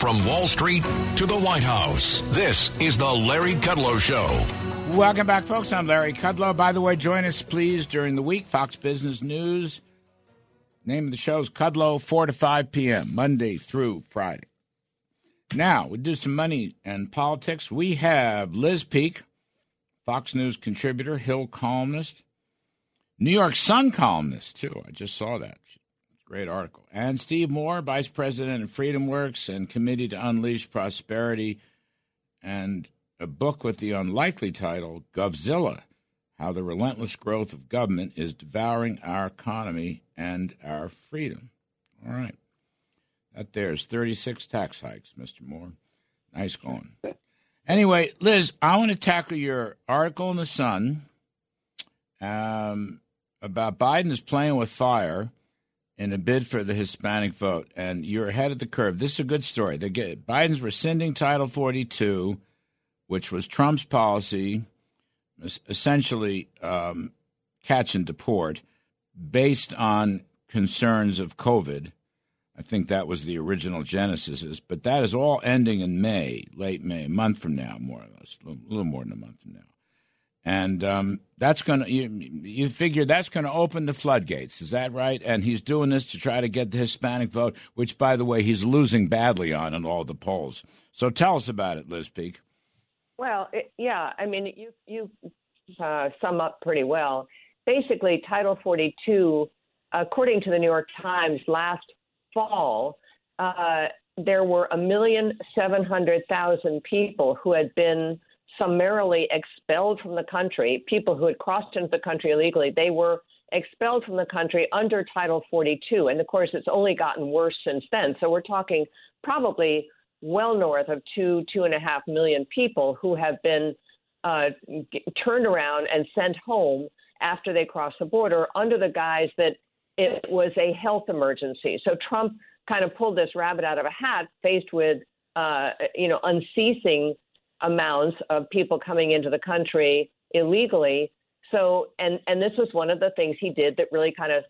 From Wall Street to the White House, this is the Larry Kudlow Show. Welcome back, folks. I'm Larry Kudlow. By the way, join us, please, during the week. Fox Business News. Name of the show is Kudlow, 4 to 5 p.m., Monday through Friday. Now, we do some money and politics. We have Liz Peek, Fox News contributor, Hill columnist, New York Sun columnist, too. I just saw that. Great article. And Steve Moore, Vice President of FreedomWorks and Committee to Unleash Prosperity, and a book with the unlikely title, Govzilla How the Relentless Growth of Government is Devouring Our Economy and Our Freedom. All right. That there's 36 tax hikes, Mr. Moore. Nice going. Anyway, Liz, I want to tackle your article in The Sun um, about Biden is playing with fire in a bid for the Hispanic vote, and you're ahead of the curve. This is a good story. They get Biden's rescinding Title 42, which was Trump's policy, essentially um, catch and deport, based on concerns of COVID. I think that was the original genesis. But that is all ending in May, late May, a month from now, more or less, a little more than a month from now and um, that's going to you, you figure that's going to open the floodgates. Is that right? And he's doing this to try to get the hispanic vote which by the way he's losing badly on in all the polls. So tell us about it liz peek. Well it, yeah i mean you you uh, sum up pretty well. Basically title 42 according to the new york times last fall uh, there were a million seven hundred thousand people who had been summarily expelled from the country, people who had crossed into the country illegally, they were expelled from the country under Title 42. And of course, it's only gotten worse since then. So we're talking probably well north of two, two and a half million people who have been uh, turned around and sent home after they crossed the border under the guise that it was a health emergency. So Trump kind of pulled this rabbit out of a hat, faced with uh, you know unceasing amounts of people coming into the country illegally. So, and and this was one of the things he did that really kind of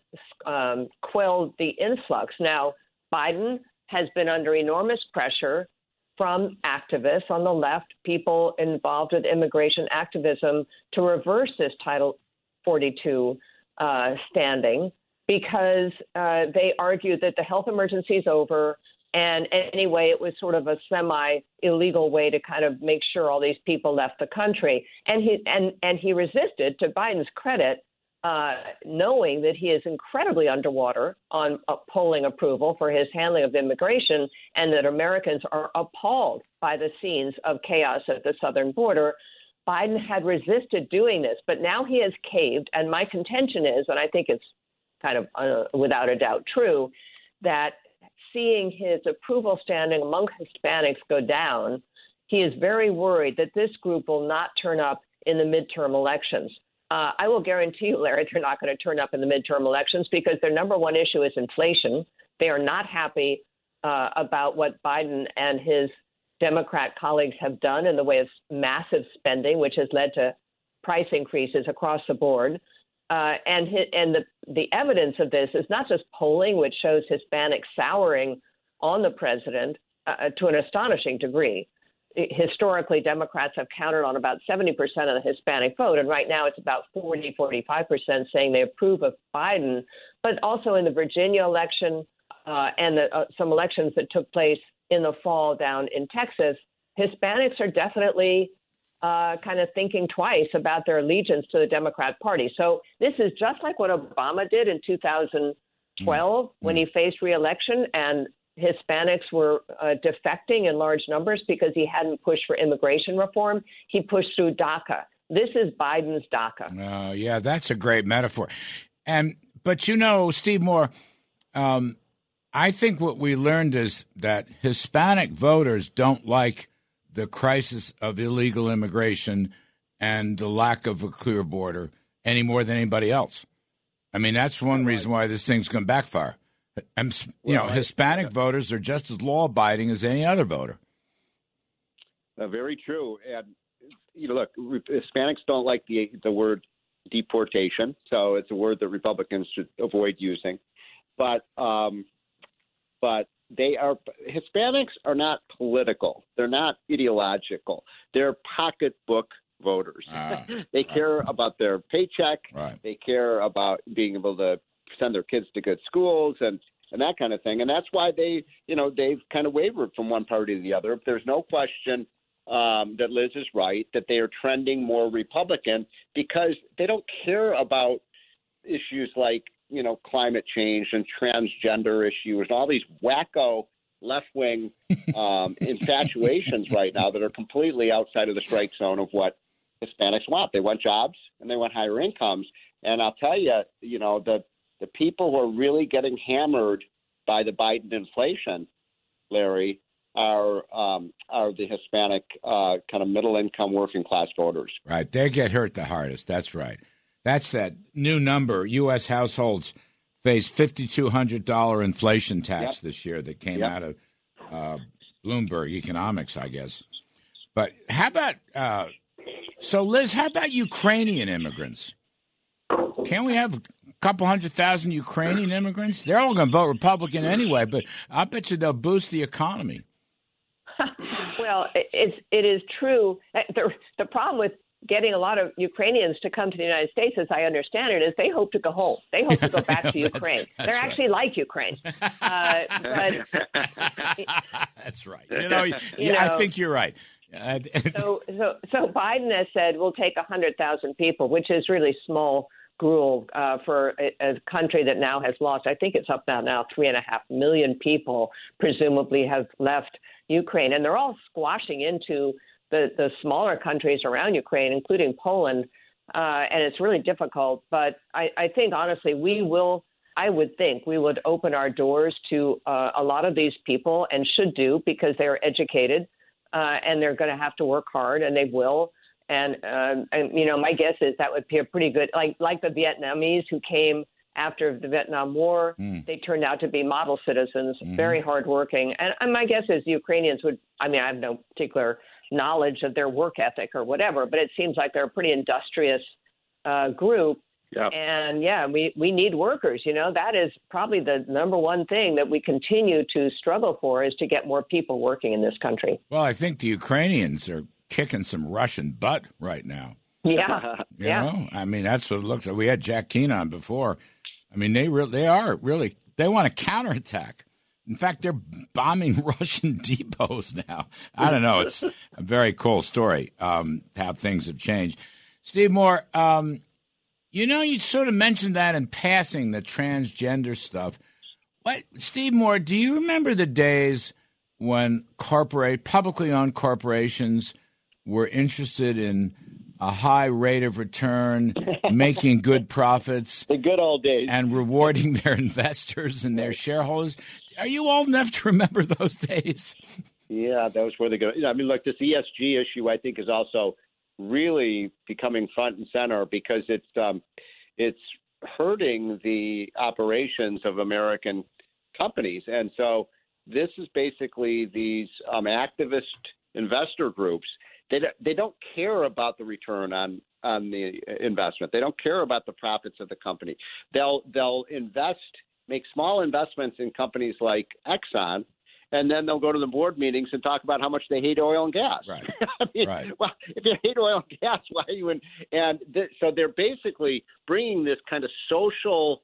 um, quelled the influx. Now, Biden has been under enormous pressure from activists on the left, people involved with immigration activism, to reverse this Title 42 uh, standing because uh, they argue that the health emergency is over. And anyway, it was sort of a semi illegal way to kind of make sure all these people left the country. And he and and he resisted, to Biden's credit, uh, knowing that he is incredibly underwater on uh, polling approval for his handling of immigration, and that Americans are appalled by the scenes of chaos at the southern border. Biden had resisted doing this, but now he has caved. And my contention is, and I think it's kind of uh, without a doubt true, that seeing his approval standing among Hispanics go down, he is very worried that this group will not turn up in the midterm elections. Uh, I will guarantee you, Larry, they're not going to turn up in the midterm elections because their number one issue is inflation. They are not happy uh, about what Biden and his Democrat colleagues have done in the way of massive spending, which has led to price increases across the board. Uh, and and the the evidence of this is not just polling, which shows Hispanics souring on the president uh, uh to an astonishing degree. Historically, Democrats have counted on about 70% of the Hispanic vote, and right now it's about 40, 45% saying they approve of Biden. But also in the Virginia election uh, and the, uh, some elections that took place in the fall down in Texas, Hispanics are definitely uh, kind of thinking twice about their allegiance to the Democrat Party. So this is just like what Obama did in 2012 mm-hmm. when he faced reelection and Hispanics were uh, defecting in large numbers because he hadn't pushed for immigration reform. He pushed through DACA. This is Biden's DACA. Uh, yeah, that's a great metaphor. And but you know, Steve Moore, um, I think what we learned is that Hispanic voters don't like the crisis of illegal immigration and the lack of a clear border any more than anybody else. I mean, that's one reason why this thing's going to backfire. And, you know, Hispanic voters are just as law abiding as any other voter. Uh, very true. And, you know, look, Hispanics don't like the, the word deportation, so it's a word that Republicans should avoid using. But, um, but they are Hispanics are not political. They're not ideological. They're pocketbook voters. Ah, they care about their paycheck. Right. They care about being able to send their kids to good schools and and that kind of thing. And that's why they, you know, they've kind of wavered from one party to the other. There's no question um, that Liz is right that they are trending more Republican because they don't care about issues like you know climate change and transgender issues and all these wacko left wing um, infatuations right now that are completely outside of the strike zone of what Hispanics want. They want jobs and they want higher incomes. And I'll tell you, you know, the the people who are really getting hammered by the Biden inflation, Larry, are um, are the Hispanic uh, kind of middle income working class voters. Right. They get hurt the hardest. That's right. That's that new number. U.S. households face $5,200 inflation tax Yep. this year that came Yep. out of uh, Bloomberg Economics, I guess. But how about, uh, so Liz, how about Ukrainian immigrants? Can't we have a couple hundred thousand Ukrainian immigrants? They're all going to vote Republican anyway, but I bet you they'll boost the economy. Well, it- it's it is true. Uh, The the problem with getting a lot of Ukrainians to come to the United States, as I understand it, is they hope to go home. They hope to go back to Ukraine. that's They're right. actually like Ukraine. Uh, but That's right. You know, You yeah, I think you're right. So so so Biden has said we'll take a hundred thousand people, which is really small gruel uh, for a, a country that now has lost. I think it's up now now three and a half million people presumably have left Ukraine, and they're all squashing into the the smaller countries around Ukraine, including Poland, uh, and it's really difficult. But I, I think honestly, we will. I would think we would open our doors to uh, a lot of these people, and should do because they are educated uh, and they're going to have to work hard, and they will. And, um, and you know, my guess is that would be a pretty good, like like the Vietnamese who came after the Vietnam War. They turned out to be model citizens, very hardworking. And, and my guess is the Ukrainians would. I mean, I have no particular knowledge of their work ethic or whatever, but it seems like they're a pretty industrious uh, group. Yeah. And yeah, we, we need workers. You know, that is probably the number one thing that we continue to struggle for is to get more people working in this country. well, I think the Ukrainians are kicking some Russian butt right now. Yeah. You yeah. know, I mean, that's what it looks like. We had Jack Keane on before. I mean, they re- they are really they want to counterattack. In fact, they're bombing Russian depots now. I don't know. It's a very cool story um, how things have changed. Steve Moore, um, you know, you sort of mentioned that in passing, the transgender stuff. What, Steve Moore? Do you remember the days when corporate, publicly owned corporations were interested in a high rate of return, making good profits, The good old days. and rewarding their investors and their shareholders? Are you old enough to remember those days? Yeah, those were the good. I mean, look, this ESG issue I think is also really becoming front and center because it's um, it's hurting the operations of American companies, and so this is basically these um, activist investor groups. They they don't care about the return on on the investment. They don't care about the profits of the company. They'll they'll invest, make small investments in companies like Exxon, and then they'll go to the board meetings and talk about how much they hate oil and gas. Right. I mean, Right. Well, if you hate oil and gas, why are you in? And th- so they're basically bringing this kind of social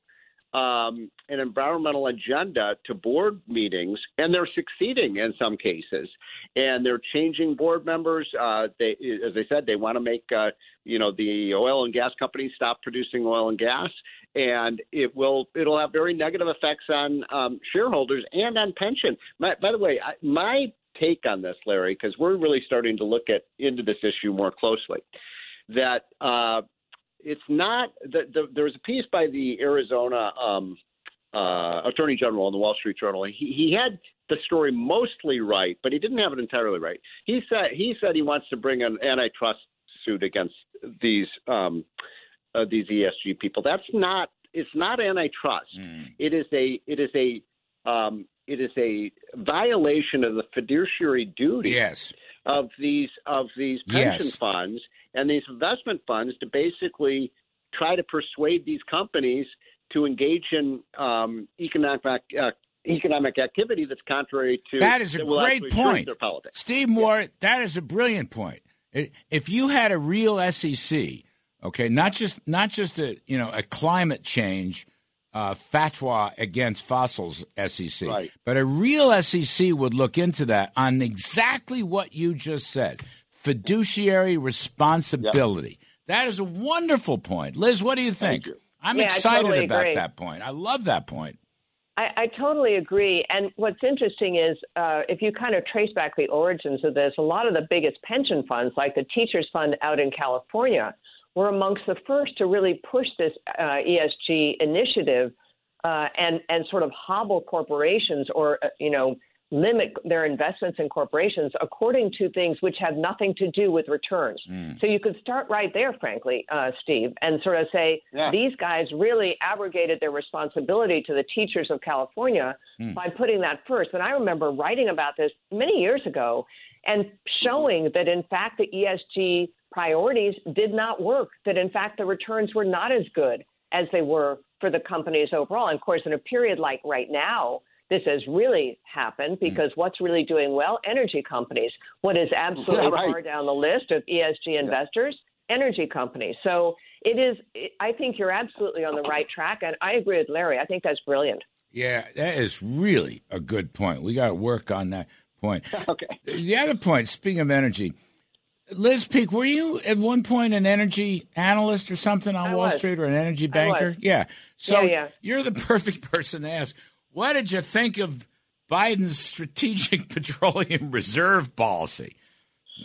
um, and environmental agenda to board meetings, and they're succeeding in some cases. And they're changing board members. Uh, they, as I said, they want to make uh, you know the oil and gas companies stop producing oil and gas, and it will it'll have very negative effects on um, shareholders and on pension. My, by the way, I, my take on this, Larry, because we're really starting to look at into this issue more closely. That uh, it's not. The, the, there was a piece by the Arizona um, uh, Attorney General in the Wall Street Journal. He, he had the story mostly right, but he didn't have it entirely right. He said he said he wants to bring an antitrust suit against these um, these ESG people. That's not. It's not antitrust. It is a. It is a. Um, it is a violation of the fiduciary duty Yes. of these of these pension Yes. funds and these investment funds to basically try to persuade these companies to engage in um, economic uh, economic activity that's contrary to that is a that great point, Their politics. Steve Moore. That is a brilliant point. If you had a real SEC, okay, not just not just a you know a climate change uh, fatwa against fossils SEC, Right. but a real SEC would look into that on exactly what you just said: fiduciary responsibility. That is a wonderful point, Liz. What do you think? you. I'm Yeah, excited totally about agree. that point. I love that point. I, I totally agree. And what's interesting is uh, if you kind of trace back the origins of this, a lot of the biggest pension funds, like the Teachers Fund out in California, were amongst the first to really push this uh, ESG initiative uh, and and sort of hobble corporations or uh, you know limit their investments in corporations according to things which have nothing to do with returns. So you could start right there, frankly, uh, Steve, and sort of say Yeah. these guys really abrogated their responsibility to the teachers of California by putting that first. And I remember writing about this many years ago and showing that, in fact, the ESG priorities did not work, that, in fact, the returns were not as good as they were for the companies overall. And, of course, in a period like right now, this has really happened hmm. because what's really doing well? Energy companies. What is absolutely Yeah, right. far down the list of ESG investors? Energy companies. So it is, I think you're absolutely on the right track. And I agree with Larry. I think that's brilliant. Yeah, that is really a good point. We got to work on that point. Okay. The other point, speaking of energy, Liz Peek, were you at one point an energy analyst or something on I Wall was. Street or an energy banker? Yeah. So Yeah, yeah. you're the perfect person to ask. What did you think of Biden's strategic petroleum reserve policy?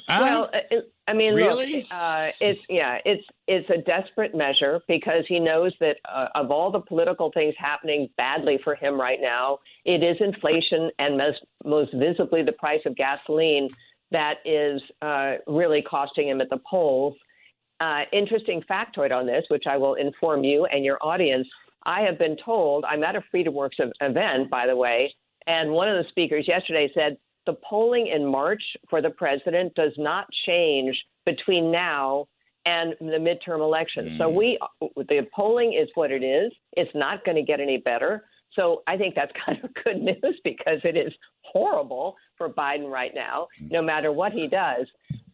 Well, uh, I mean, Really? look, uh, it's yeah, it's it's a desperate measure because he knows that uh, of all the political things happening badly for him right now, it is inflation and most most visibly the price of gasoline that is uh, really costing him at the polls. Uh, interesting factoid on this, which I will inform you and your audience. I have been told I'm at a FreedomWorks event, by the way, and one of the speakers yesterday said the polling in March for the president does not change between now and the midterm elections. So we, the polling is what it is. It's not going to get any better. So I think that's kind of good news because it is horrible for Biden right now, no matter what he does.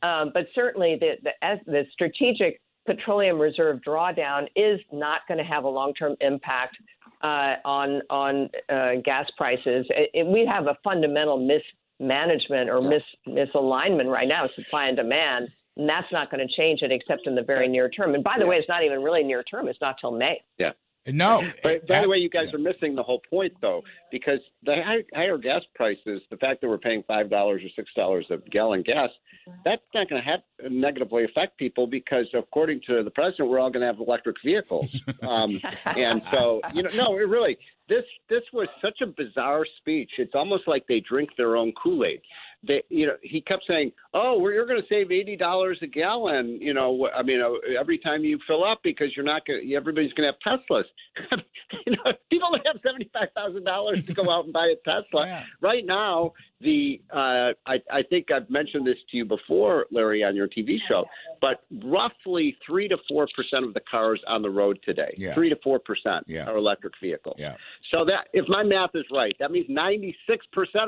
Um, but certainly the, the as the strategic petroleum reserve drawdown is not going to have a long-term impact uh, on on uh, gas prices. It, it- we have a fundamental mismanagement or mis, misalignment right now, supply and demand, and that's not going to change it except in the very near term. And by the way, it's not even really near term; it's not till May. Yeah. No. But by the way, you guys yeah. are missing the whole point, though, because the high, higher gas prices, the fact that we're paying five dollars or six dollars a gallon gas, that's not going to have negatively affect people because, according to the president, we're all going to have electric vehicles. Um, and so, you know, no, it really, this this was such a bizarre speech. It's almost like they drink their own Kool Aid. They, you know, he kept saying, "Oh, we're, you're going to save eighty dollars a gallon." You know, I mean, uh, every time you fill up because you're not going. Everybody's going to have Teslas. you know, people that have seventy five thousand dollars to go out and buy a Tesla. Yeah. Right now, the uh, I, I think I've mentioned this to you before, Larry, on your TV show, but roughly three to four percent of the cars on the road today, Yeah. three to four percent, Yeah. are electric vehicles. Yeah. So that, if my math is right, that means 96%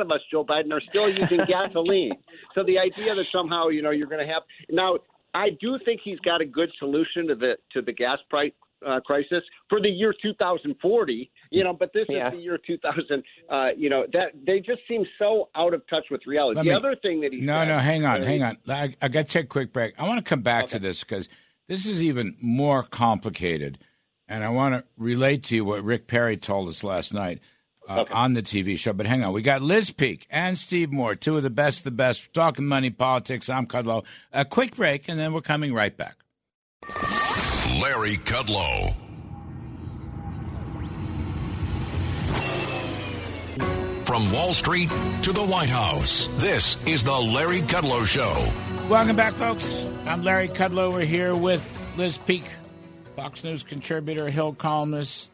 of us, Joe Biden, are still using gasoline. So the idea that somehow, you know, you're going to have now, I do think he's got a good solution to the to the gas price uh, crisis for the year 2040. You know, but this Yeah. is the year 2000. Uh, you know that they just seem so out of touch with reality. Let the me- other thing that he No, said, no, hang on, hang on. I, I got to take a quick break. I want to come back to this because this is even more complicated, and I want to relate to you what Rick Perry told us last night uh, on the TV show. But hang on, we got Liz Peek and Steve Moore, two of the best, of the best. We're talking money, politics. I'm Kudlow. A quick break, and then we're coming right back. Larry Kudlow. From Wall Street to the White House, this is the Larry Kudlow Show. Welcome back, folks. I'm Larry Kudlow. We're here with Liz Peek, Fox News contributor, Hill columnist,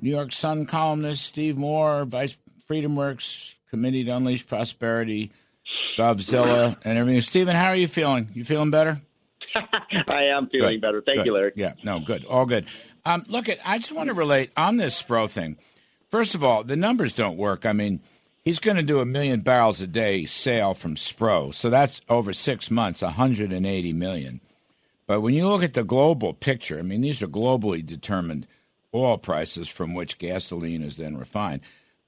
New York Sun columnist, Steve Moore, Vice FreedomWorks Committee to Unleash Prosperity, Govzilla, and everything. Stephen, how are you feeling? You feeling better? I am feeling Good. better. Thank Good. you, Larry. Yeah, no, good. All good. Um, look, at I just want to relate on this Spro thing. First of all, the numbers don't work. I mean, he's going to do a million barrels a day sale from Spro, so that's over six months, 180 million. But when you look at the global picture, I mean, these are globally determined oil prices from which gasoline is then refined.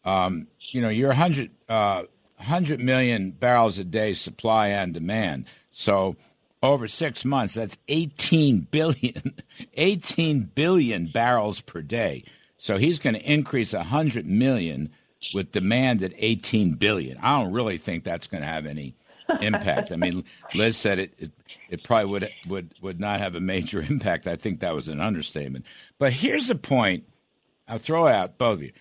Um, you know, you're 100, uh, 100 million barrels a day supply and demand. So over six months, that's 18 billion, 18 billion barrels per day. So he's going to increase 100 million with demand at 18 billion. I don't really think that's going to have any impact. I mean, Liz said it, it, it probably would would would not have a major impact. I think that was an understatement. But here's the point. I'll throw out both of you.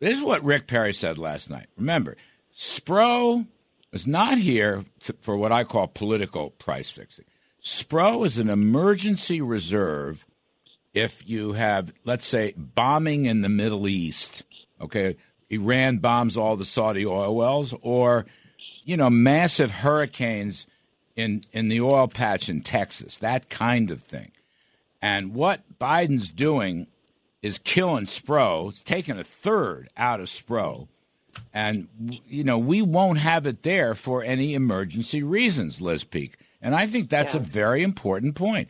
This is what Rick Perry said last night. Remember, Spro is not here to, for what I call political price fixing. Spro is an emergency reserve if you have, let's say, bombing in the Middle East. Okay, Iran bombs all the Saudi oil wells, or you know, massive hurricanes in in the oil patch in Texas, that kind of thing. And what Biden's doing is killing Spro. It's taking a third out of Spro. And, you know, we won't have it there for any emergency reasons, Liz Peek. And I think that's yeah. a very important point.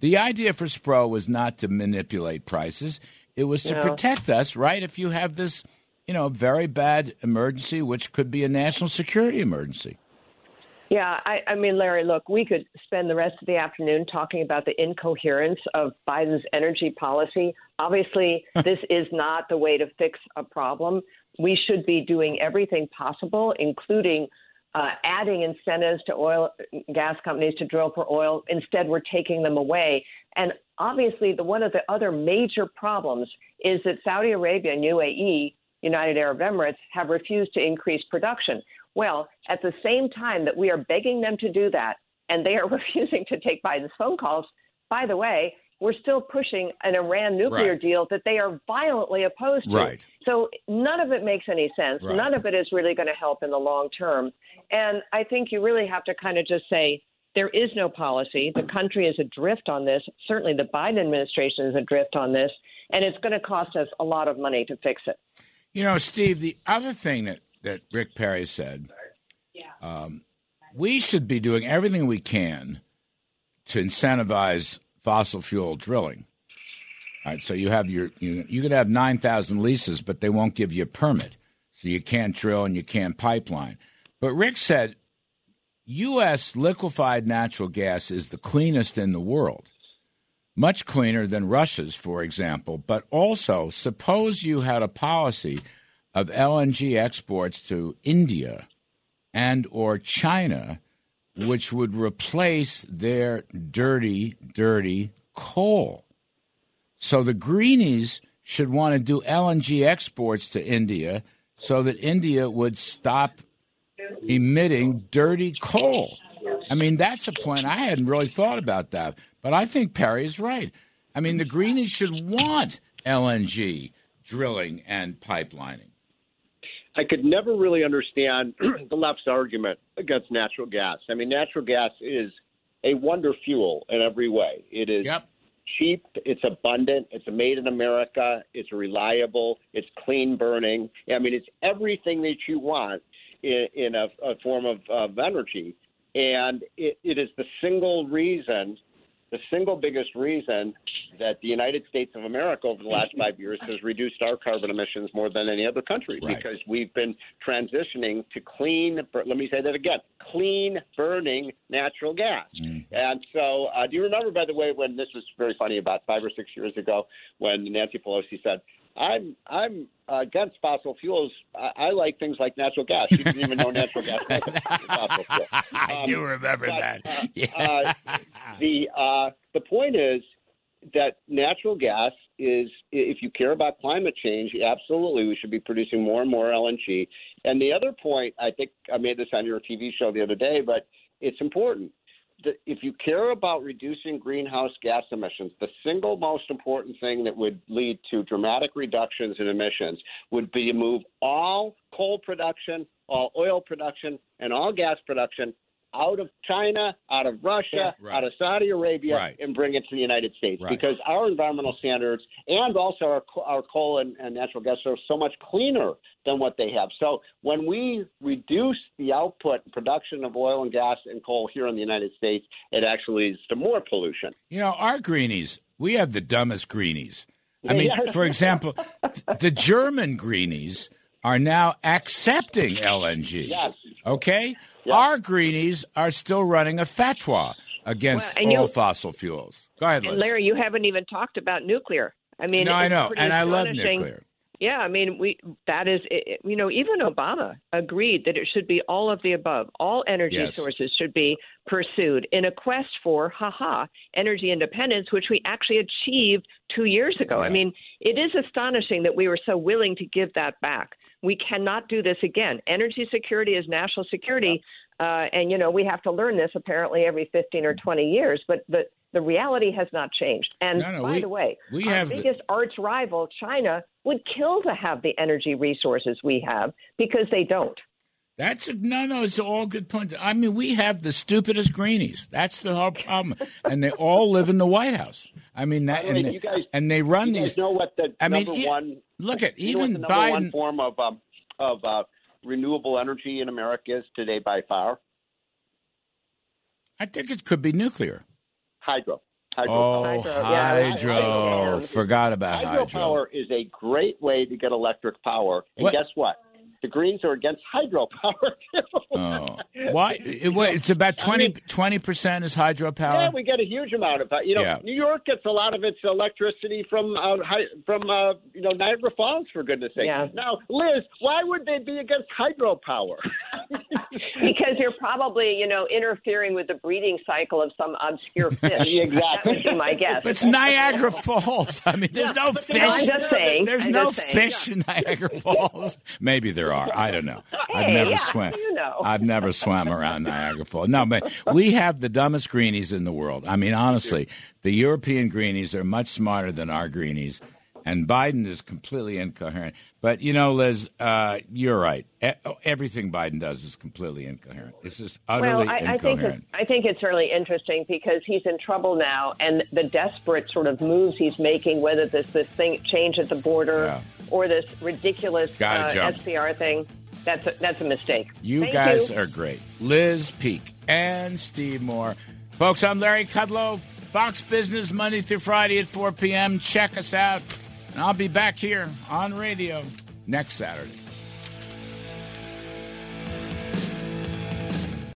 The idea for Spro was not to manipulate prices, it was to no. protect us, right? If you have this, you know, very bad emergency, which could be a national security emergency. Yeah, I, I mean, Larry, look, we could spend the rest of the afternoon talking about the incoherence of Biden's energy policy. Obviously, this is not the way to fix a problem. We should be doing everything possible, including uh, adding incentives to oil gas companies to drill for oil. Instead, we're taking them away. And obviously, the one of the other major problems is that Saudi Arabia and UAE, United Arab Emirates, have refused to increase production. Well, at the same time that we are begging them to do that, and they are refusing to take Biden's phone calls, by the way, we're still pushing an Iran nuclear right. deal that they are violently opposed to. Right. So none of it makes any sense. Right. None of it is really going to help in the long term. And I think you really have to kind of just say there is no policy. The country is adrift on this. Certainly the Biden administration is adrift on this. And it's going to cost us a lot of money to fix it. You know, Steve, the other thing that that Rick Perry said. Um, we should be doing everything we can to incentivize fossil fuel drilling. All right, so you have your you, you could have nine thousand leases, but they won't give you a permit, so you can't drill and you can't pipeline. But Rick said, U.S. liquefied natural gas is the cleanest in the world, much cleaner than Russia's, for example. But also, suppose you had a policy of LNG exports to India and or China which would replace their dirty dirty coal. So the greenies should want to do LNG exports to India so that India would stop emitting dirty coal. I mean, that's a point I hadn't really thought about that, but I think Perry is right. I mean, the greenies should want LNG drilling and pipelining. I could never really understand the left's argument against natural gas. I mean, natural gas is a wonder fuel in every way. It is yep. cheap, it's abundant, it's made in America, it's reliable, it's clean burning. I mean, it's everything that you want in, in a, a, form of, of energy. And it, it is the single reason the single biggest reason that the United States of America over the last five years has reduced our carbon emissions more than any other country right. because we've been transitioning to clean, let me say that again, clean burning natural gas. Mm. And so, uh, do you remember, by the way, when this was very funny about five or six years ago when Nancy Pelosi said, I'm I'm against fossil fuels. I, I, like things like natural gas. You didn't even know natural gas was fossil fuel. Um, I do remember but, that. Uh, yeah. uh, the uh, the point is that natural gas is, if you care about climate change, absolutely we should be producing more and more LNG. And the other point, I think I made this on your TV show the other day, but it's important if you care about reducing greenhouse gas emissions, the single most important thing that would lead to dramatic reductions in emissions would be to move all coal production, all oil production, and all gas production out of China, out of Russia, right. out of Saudi Arabia, Right. and bring it to the United States Right. because our environmental standards and also our, our coal and, and natural gas are so much cleaner than what they have. So when we reduce the output and production of oil and gas and coal here in the United States, it actually leads to more pollution. You know, our greenies, we have the dumbest greenies. I mean, for example, the German greenies are now accepting LNG. Yes. Okay? Our greenies are still running a fatwa against Well, all you- fossil fuels. Go ahead, Liz. Larry, you haven't even talked about nuclear. I mean, no, I know. And I love nuclear. Yeah, I mean, we that is, it, you know, even Obama agreed that it should be all of the above. All energy Yes. sources should be pursued in a quest for, haha, energy independence, which we actually achieved two years ago. I mean, it is astonishing that we were so willing to give that back. We cannot do this again. Energy security is national security, uh, and you know we have to learn this apparently every 15 or 20 years. But the the reality has not changed. And No, no, by we- the way, we our have the- biggest arch rival, China, would kill to have the energy resources we have because they don't. That's a, no, no. It's all good points. I mean, we have the stupidest greenies. That's the whole problem, and they all live in the White House. I mean, that, By the way, and, they, you guys- and they run You guys these. know what the I mean, number one Look at you know what even the number one form of um, of uh, renewable energy in America is today by far I think it could be nuclear. hydro. Hydro. Oh, Hydro, yeah, hydro! hydro. Forgot about hydro. Hydropower is a great way to get electric power. And What- guess what? The Greens are against hydropower. Oh, why? It, what, it's about 20 percent is hydropower. Yeah, we get a huge amount of. Uh, you know, Yeah. New York gets a lot of its electricity from uh, hi, from uh, you know Niagara Falls, for goodness' sake. Yeah. Now, Liz, why would they be against hydropower? Because you're probably, you know, interfering with the breeding cycle of some obscure fish. Exactly. That would be my guess. But it's Niagara Falls. I mean, there's no fish. I'm just saying. There's I'm no just saying. fish in Niagara Falls. Maybe there are. I don't know. I've never yeah, swam. you know. I've never swam around Niagara Falls. No, but we have the dumbest greenies in the world. I mean, honestly, the European greenies are much smarter than our greenies, and Biden is completely incoherent. But you know, Liz, uh, you're right. E- everything Biden does is completely incoherent. It's just utterly well, I, I think incoherent. it's, I think it's really interesting because he's in trouble now, and the desperate sort of moves he's making, whether this this thing change at the border Yeah. Or this ridiculous uh. SPR thing, that's a, that's a mistake. You Thank guys you. are great. Liz Peek and Steve Moore. Folks, I'm Larry Kudlow. Fox Business Monday through Friday at 4 p.m. Check us out. And I'll be back here on radio next Saturday.